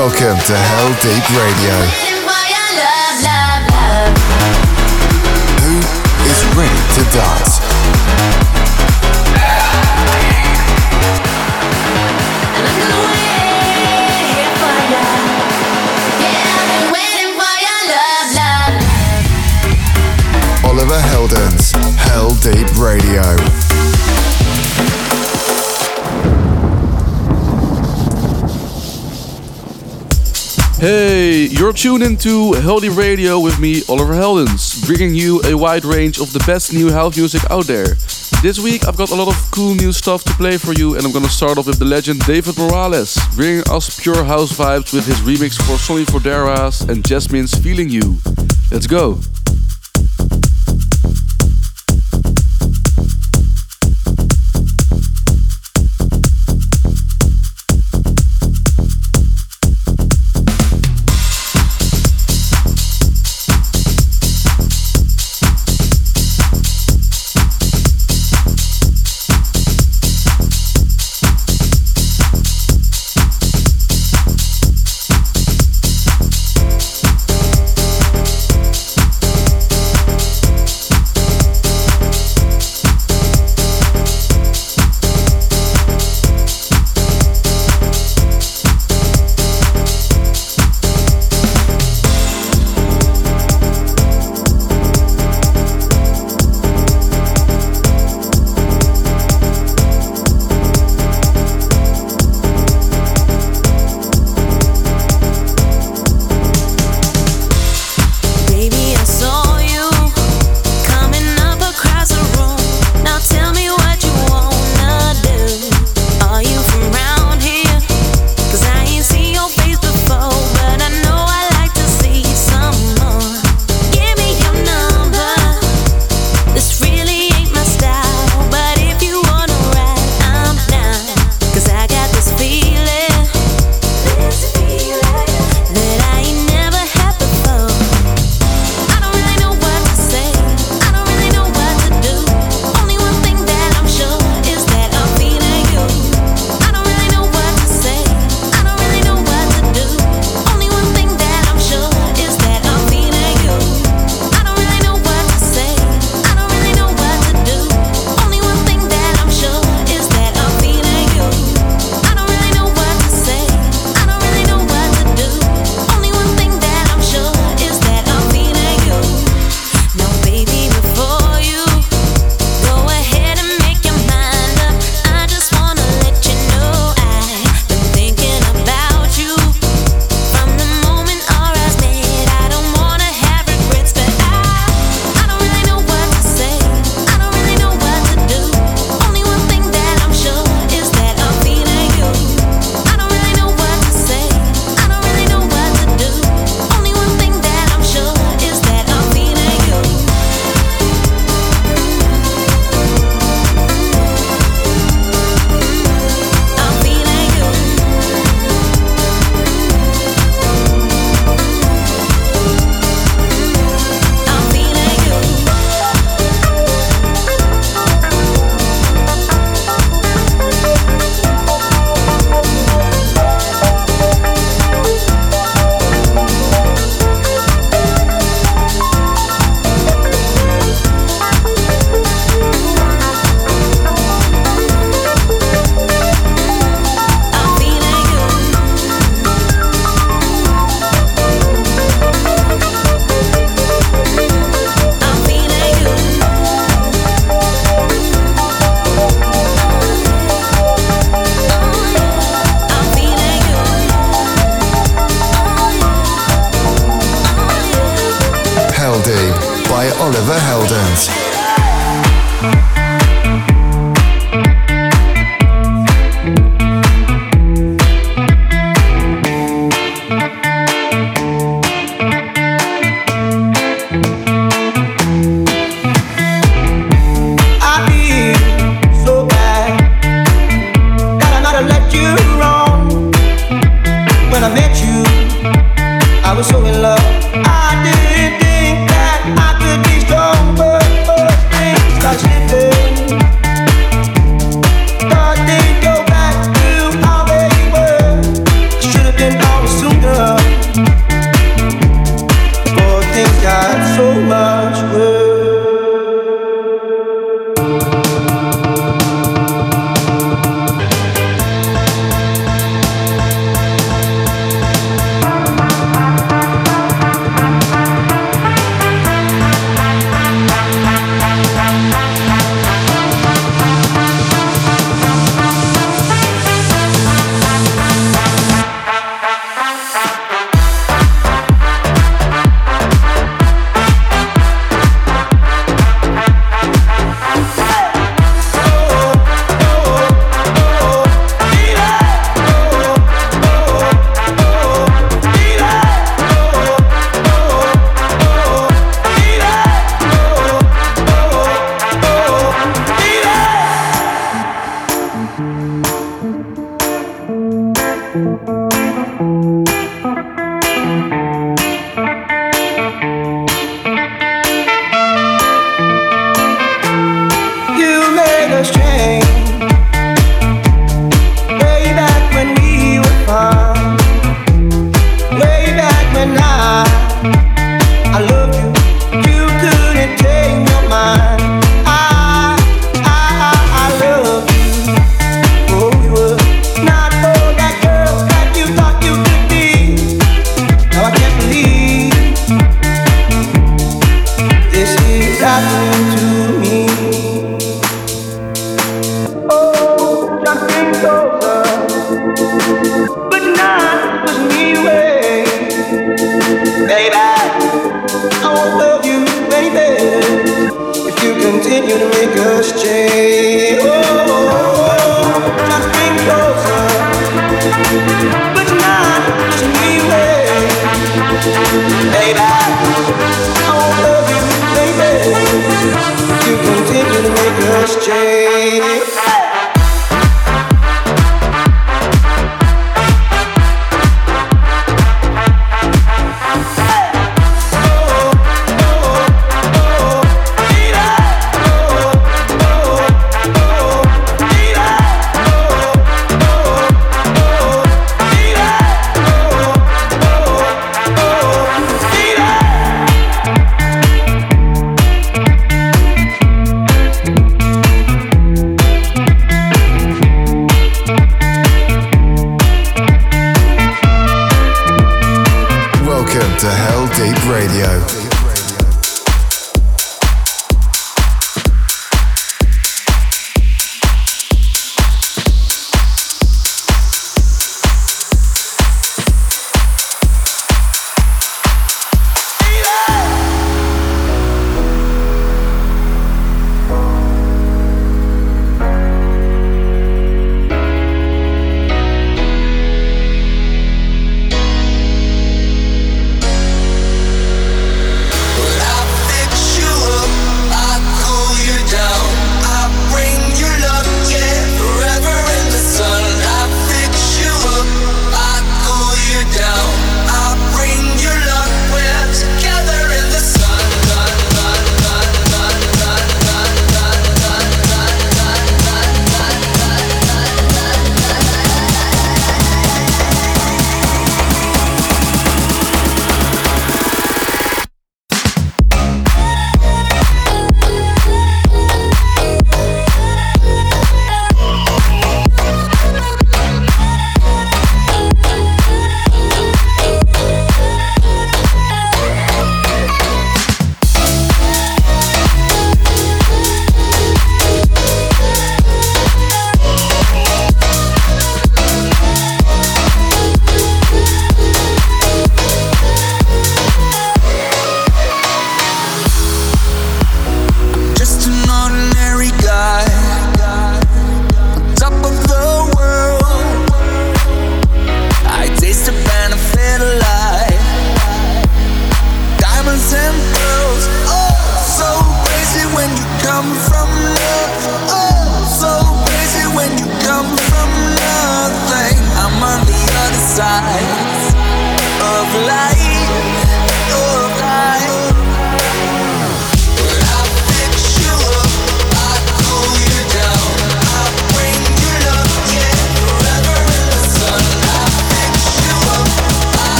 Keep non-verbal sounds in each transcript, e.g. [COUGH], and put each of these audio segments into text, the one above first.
Welcome to Hell Deep Radio. Who is ready to dance? Oliver Heldens, Heldeep Radio. Hey, you're tuned into Heldeep Radio with me, Oliver Heldens, bringing you a wide range of the best new house music out there. This week I've got a lot of cool new stuff to play for you, and I'm gonna start off with the legend David Morales, bringing us pure house vibes with his remix for Sonny Fodera's and Jasmine's Feeling You. Let's go!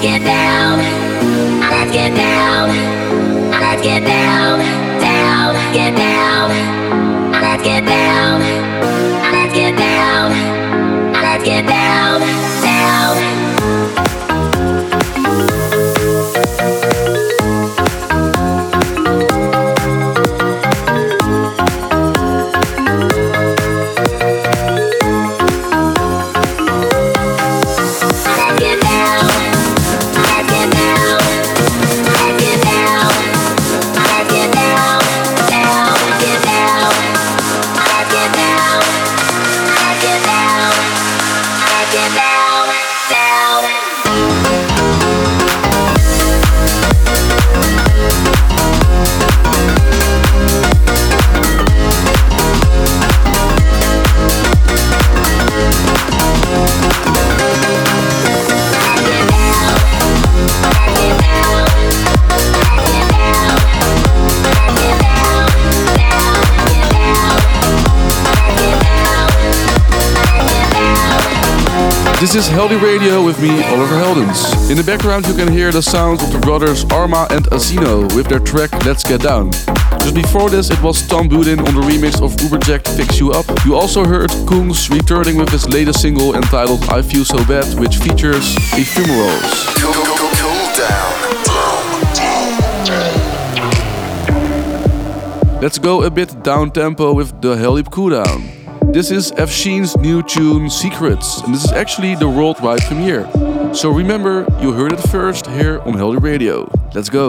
Let's get down. Let's get down. Let's get down. Down. Get down. Let's get down. Let's get down. Let's get down. This is Heldeep Radio with me, Oliver Heldens. In the background you can hear the sounds of the brothers Arma and Asino with their track Let's Get Down. Just before this it was Tom Budin on the remix of Uberjack Fix You Up. You also heard Kungs returning with his latest single entitled I Feel So Bad which features Ephemerals. Cool, cool, cool, cool down. Let's go a bit down tempo with the Heldeep Cooldown. This is Afshin's new tune Secrets, and this is actually the worldwide premiere. So remember, you heard it first here on Heldeep Radio. Let's go.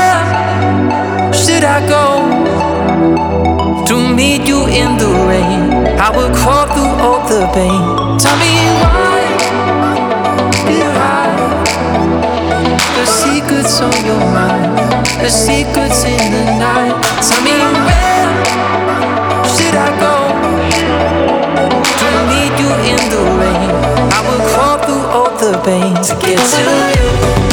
To meet you in the rain. I will crawl through all the pain. Tell me why did The secrets on your mind, the secrets in the night. Tell me where should I go to meet you in the rain? I will crawl through all the pain to get to you.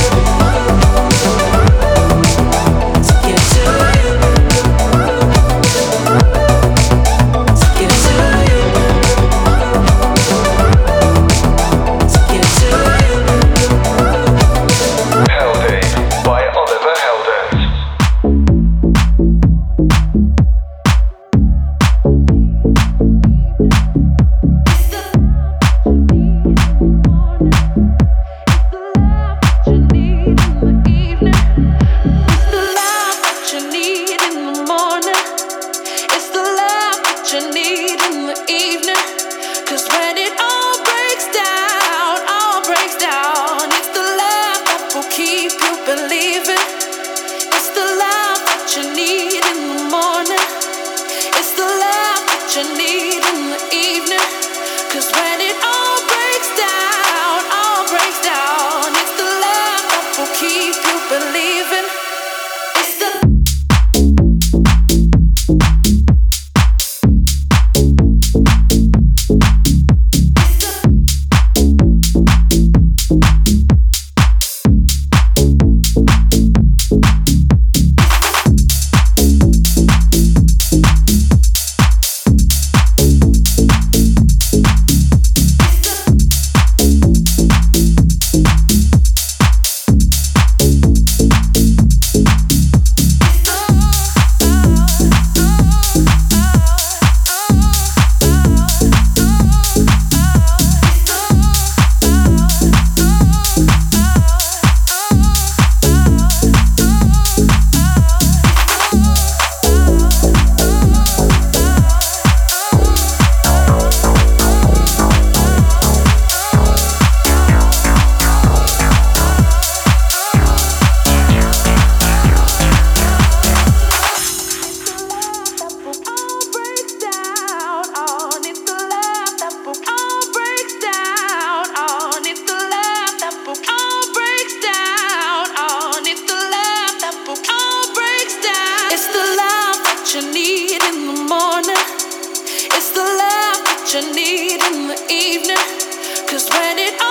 what you need in the evening. Cause when it all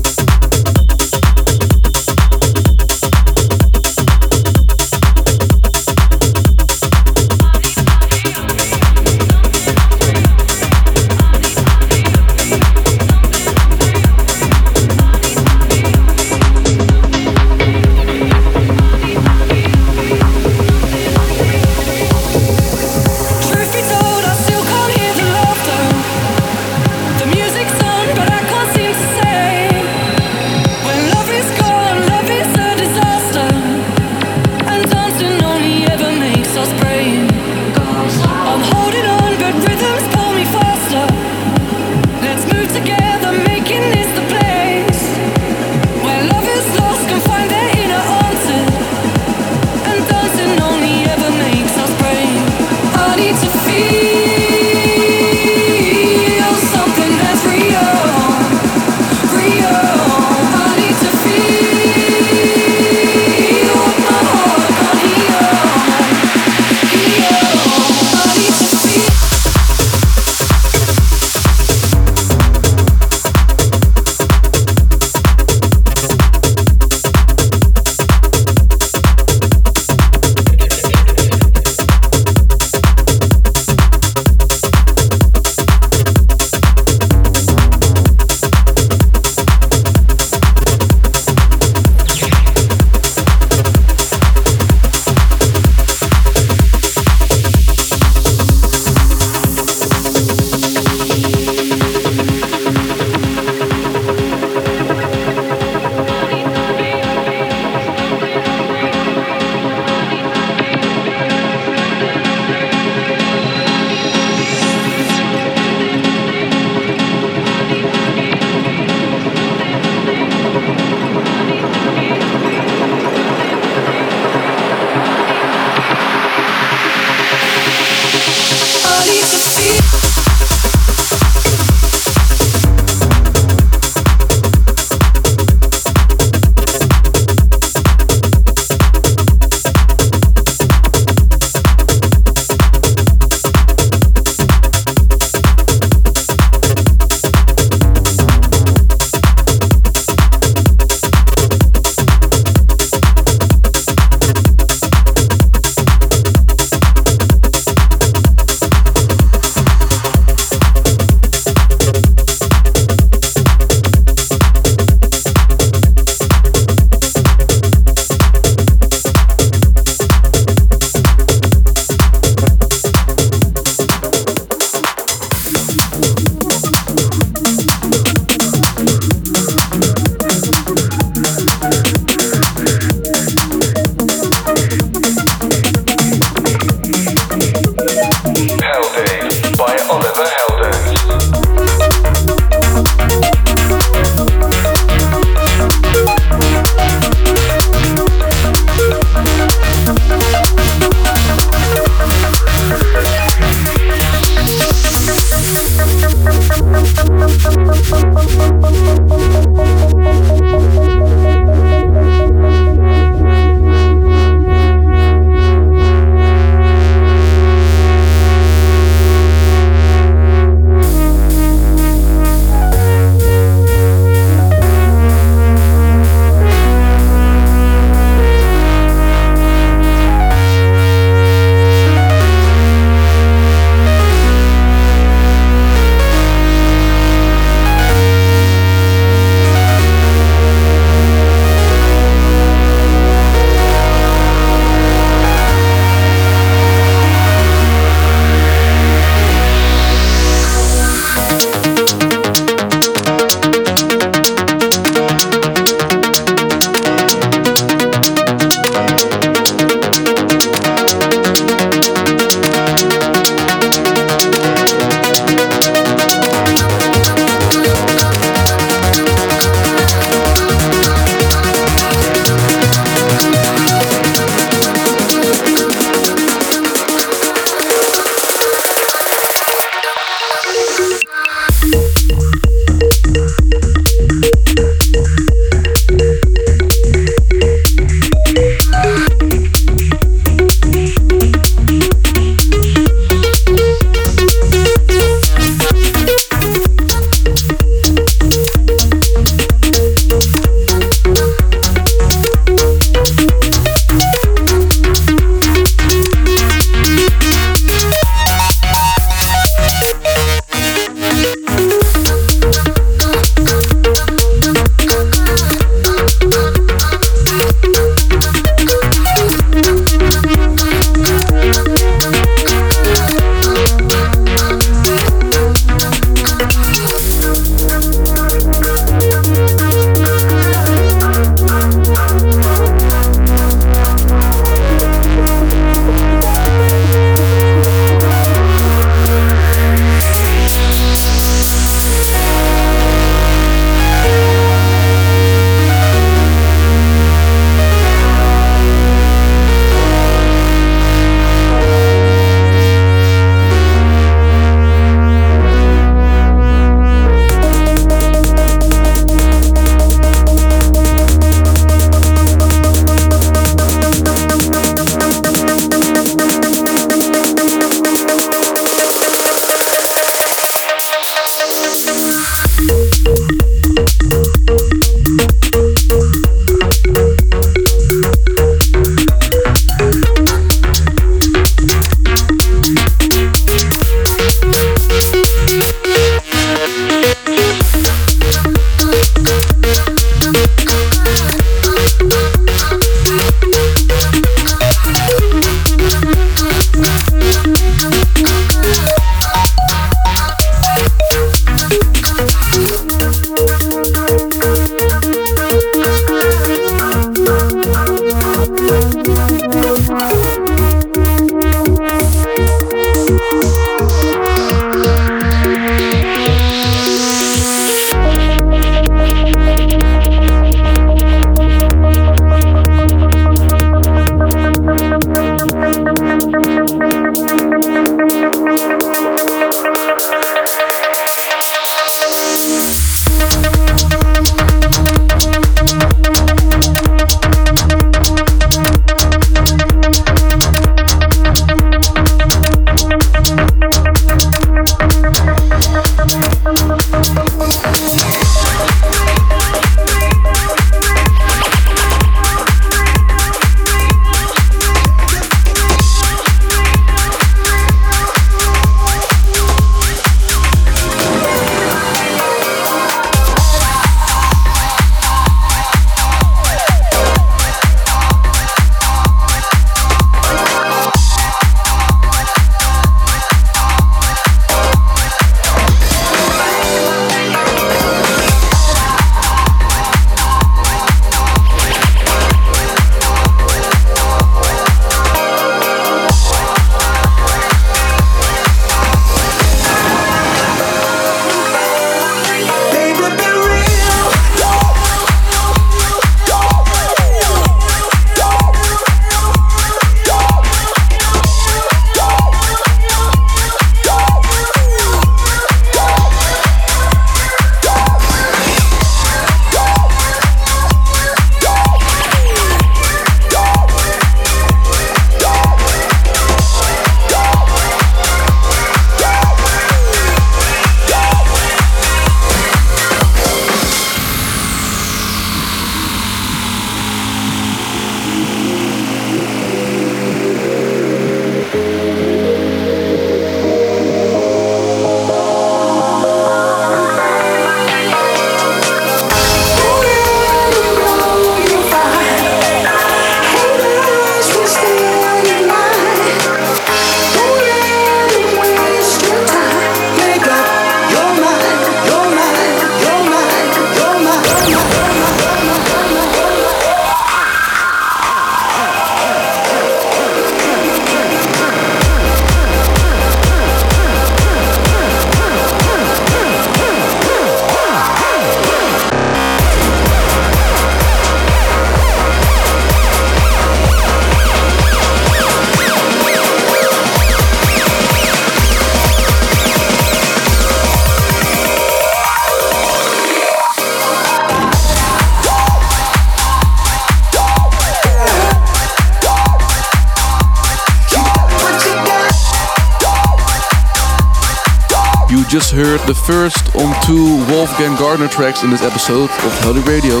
the first on two Wolfgang Gartner tracks in this episode of Heldeep Radio.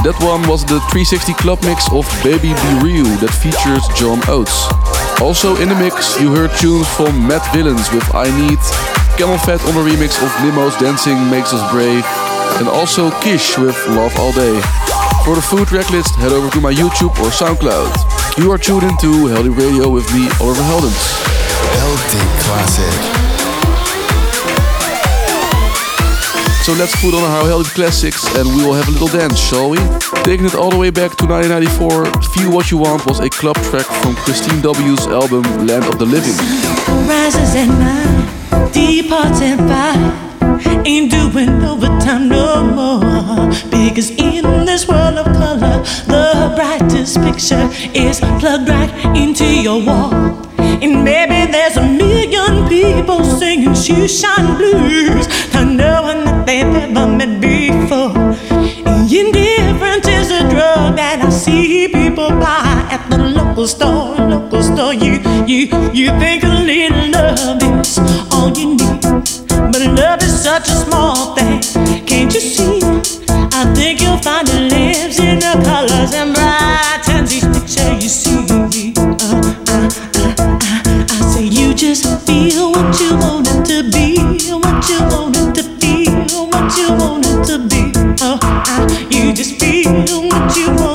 That one was the 360 club mix of Baby Be Real that features John Oates. Also in the mix, you heard tunes from Matt Villains with I Need, CamelPhat on the remix of Nemo's Dancing Makes Us Brave, and also Kish with Love All Day. For the full track list, head over to my YouTube or SoundCloud. You are tuned into Heldeep Radio with me, Oliver Heldens. Heldeep Classic. So let's put on our Heldeep Classics and we will have a little dance, shall we? Taking it all the way back to 1994, Feel What You Want was a club track from Kristine W.'s album Land of the Living. Rises at night. Ain't doing overtime no more. Because in this world of color, the brightest picture is plugged right into your wall. And maybe there's a million people singing shoeshine blues to no that they've ever met before. Indifference is a drug that I see people buy at the local store. Local store, you you you think a little love is all you need, but love is such a small thing. Can't you see? I think you'll find it lives in the colors and brightens you wanted to be, what you wanted to feel what you wanted to be. Oh, you just feel what you want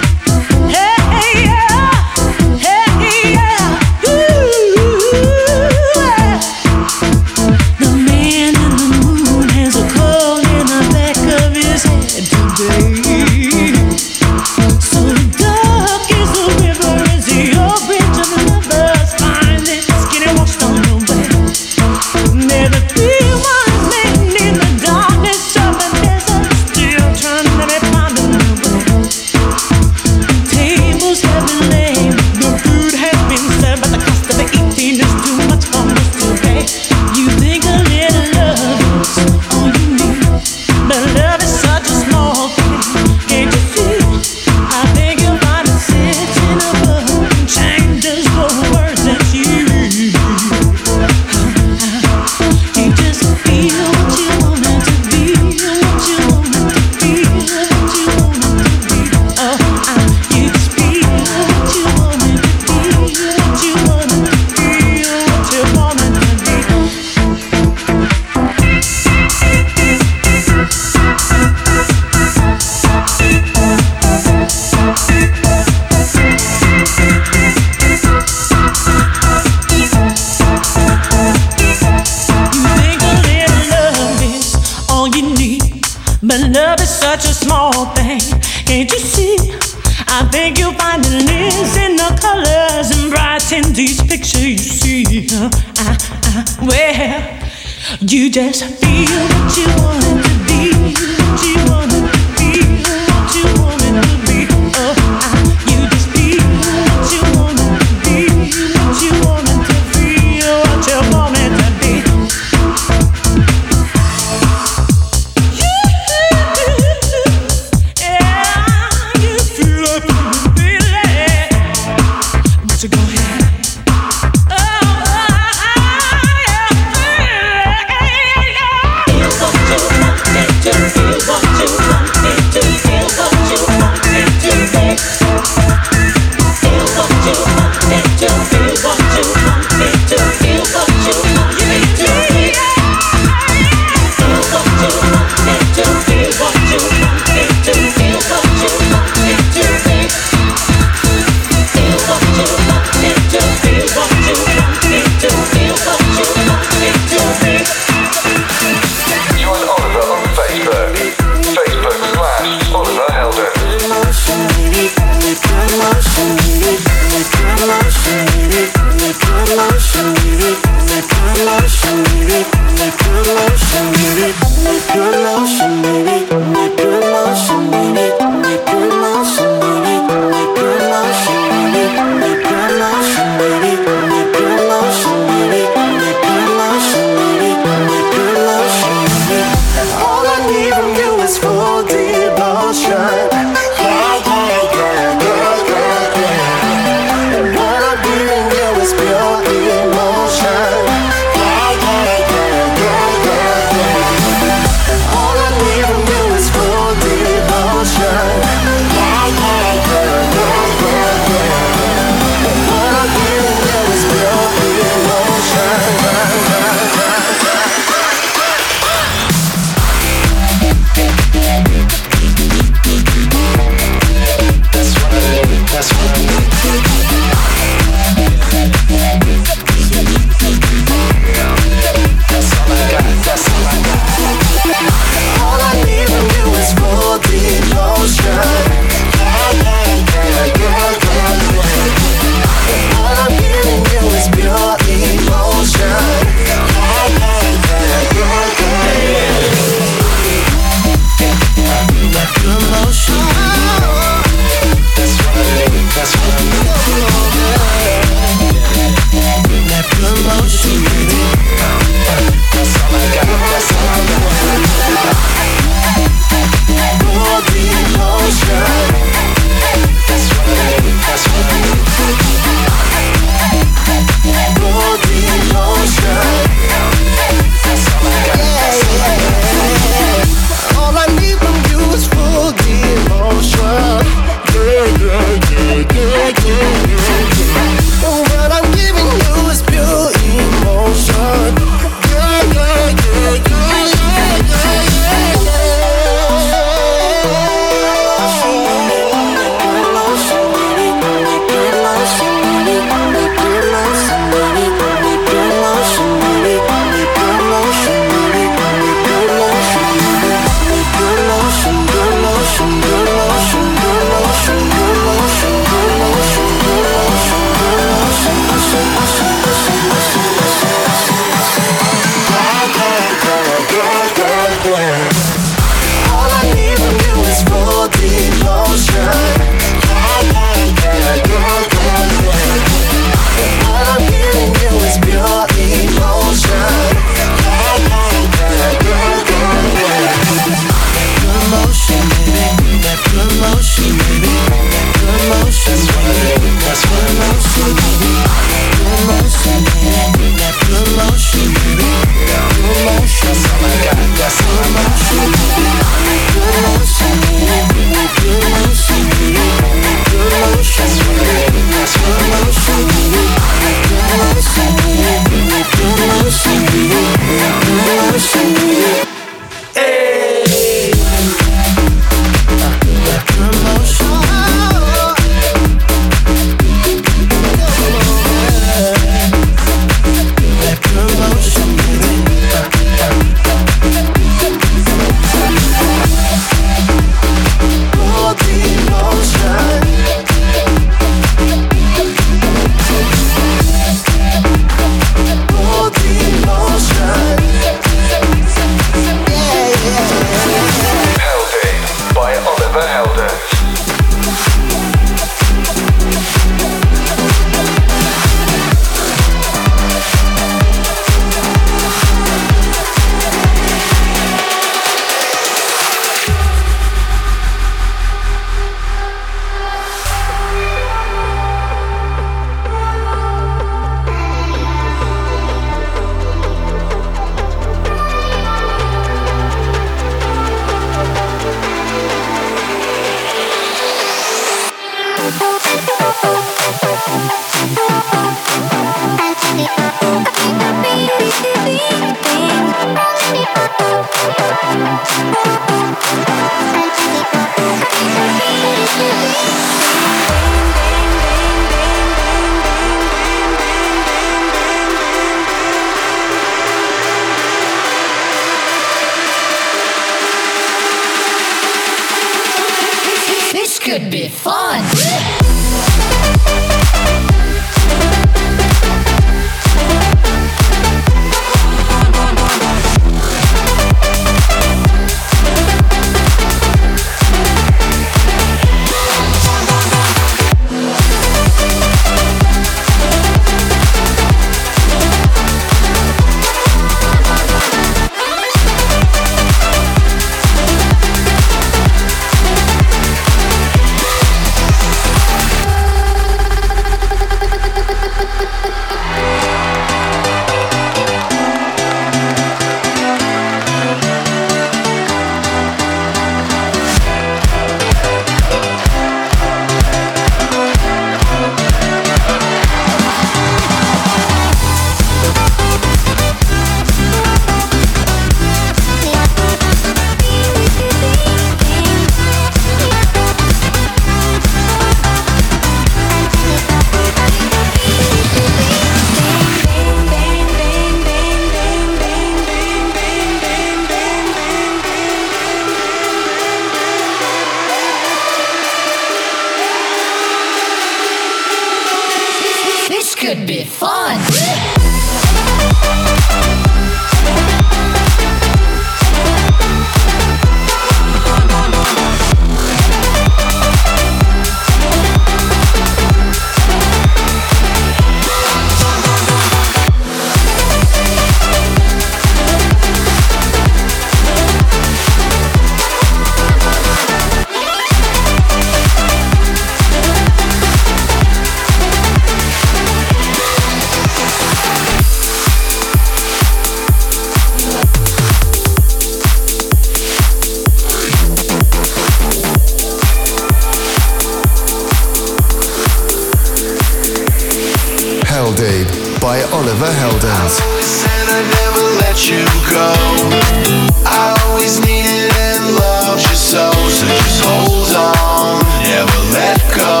Hold on, never let go.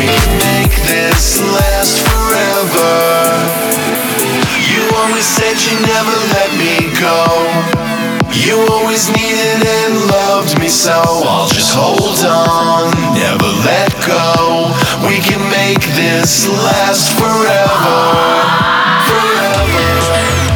We can make this last forever. You always said you never let me go. You always needed and loved me so. I'll just hold on, never let go. We can make this last forever. Forever.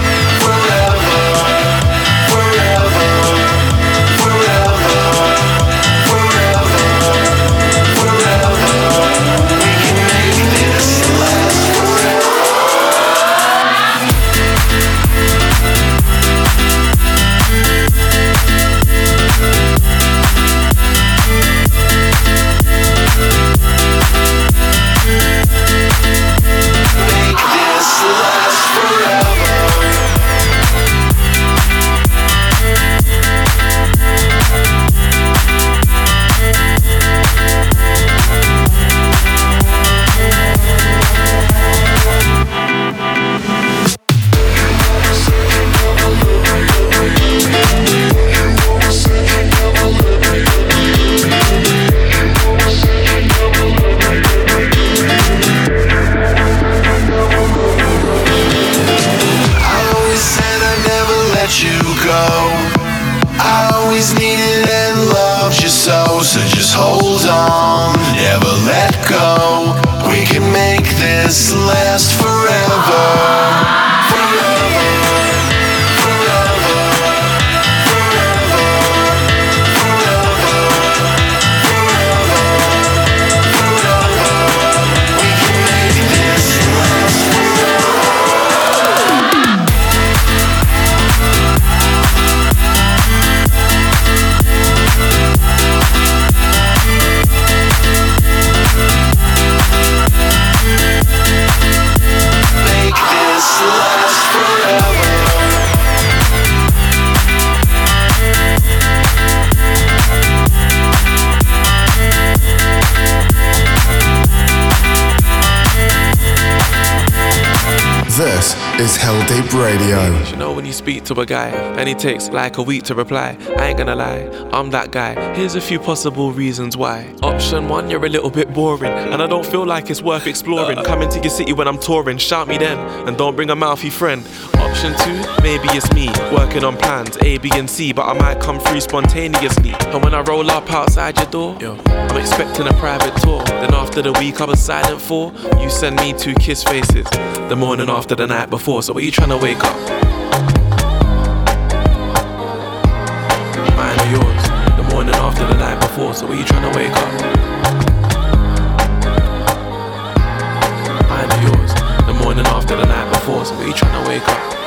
Deep Radio. You know when you speak to a guy and he takes like a week to reply. I ain't gonna lie, I'm that guy. Here's a few possible reasons why. Option one, you're a little bit boring, and I don't feel like it's worth exploring. Coming to your city when I'm touring, shout me then, and don't bring a mouthy friend. Option two, maybe it's me working on plans A, B, and C, but I might come through spontaneously. And when I roll up outside your door, I'm expecting a private tour. Then after the week I was silent for, you send me two kiss faces. The morning after the night before so are you trying to wake up? Mine or yours? The morning after the night before, so are you trying to wake up? Mine or yours? The morning after the night before, so are you trying to wake up?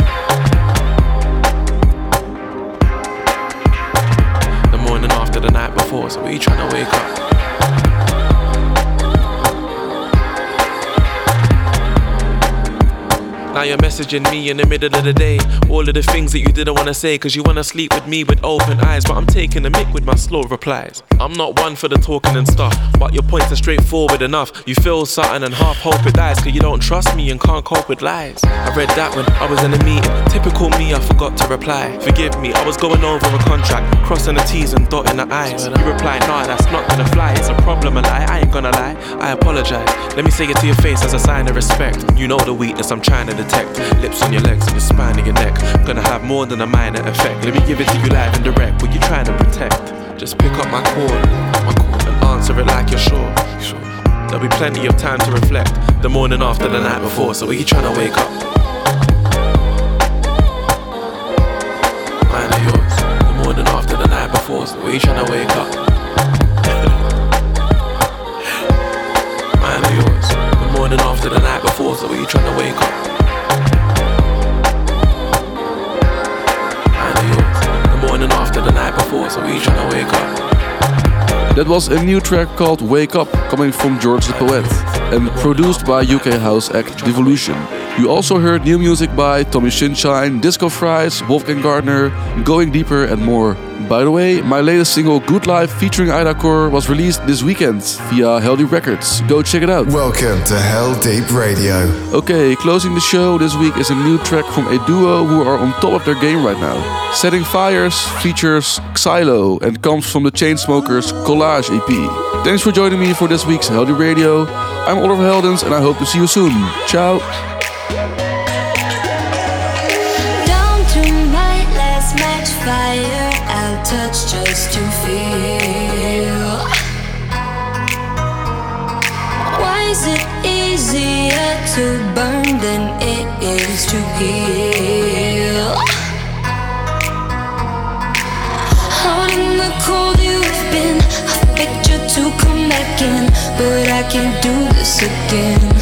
So you trying to wake up? Now you're messaging me in the middle of the day. All of the things that you didn't wanna say, cause you wanna sleep with me with open eyes. But I'm taking a mic with my slow replies. I'm not one for the talking and stuff, but your points are straightforward enough. You feel something and half hope it dies, cause you don't trust me and can't cope with lies. I read that when I was in a meeting. Typical me, I forgot to reply. Forgive me, I was going over a contract, crossing the T's and dotting the I's. You reply, nah, that's not gonna fly. It's a problem, a lie. I ain't gonna lie. I apologize. Let me say it to your face as a sign of respect. You know the weakness I'm trying to detect. Lips on your legs and the spine of your neck. Gonna have more than a minor effect. Let me give it to you live and direct. What you trying to protect? Just pick up my call, my call, and answer it like you're sure. There'll be plenty of time to reflect. The morning after the night before. So are you trying to wake up? Mine or yours? The morning after the night before. So are you trying to wake up? [LAUGHS] Morning after the night before. So are you trying to wake up? Morning after the night before, so we wake up. That was a new track called Wake Up, coming from George the Poet, and produced by UK house act Devolution. You also heard new music by Tommy Sunshine, Disco Fries, Wolfgang Gartner, Going Deeper, and more. By the way, my latest single Good Life featuring Ida Corr was released this weekend via Heldeep Records. Go check it out. Welcome to Heldeep Radio. Okay, closing the show this week is a new track from a duo who are on top of their game right now. Setting Fires features Xylo and comes from the Chainsmokers Collage EP. Thanks for joining me for this week's Heldeep Radio. I'm Oliver Heldens and I hope to see you soon. Ciao. fire I'll touch just to feel. Why is it easier to burn than it is to heal? Out in the cold you've been, I you to come back in, but I can't do this again.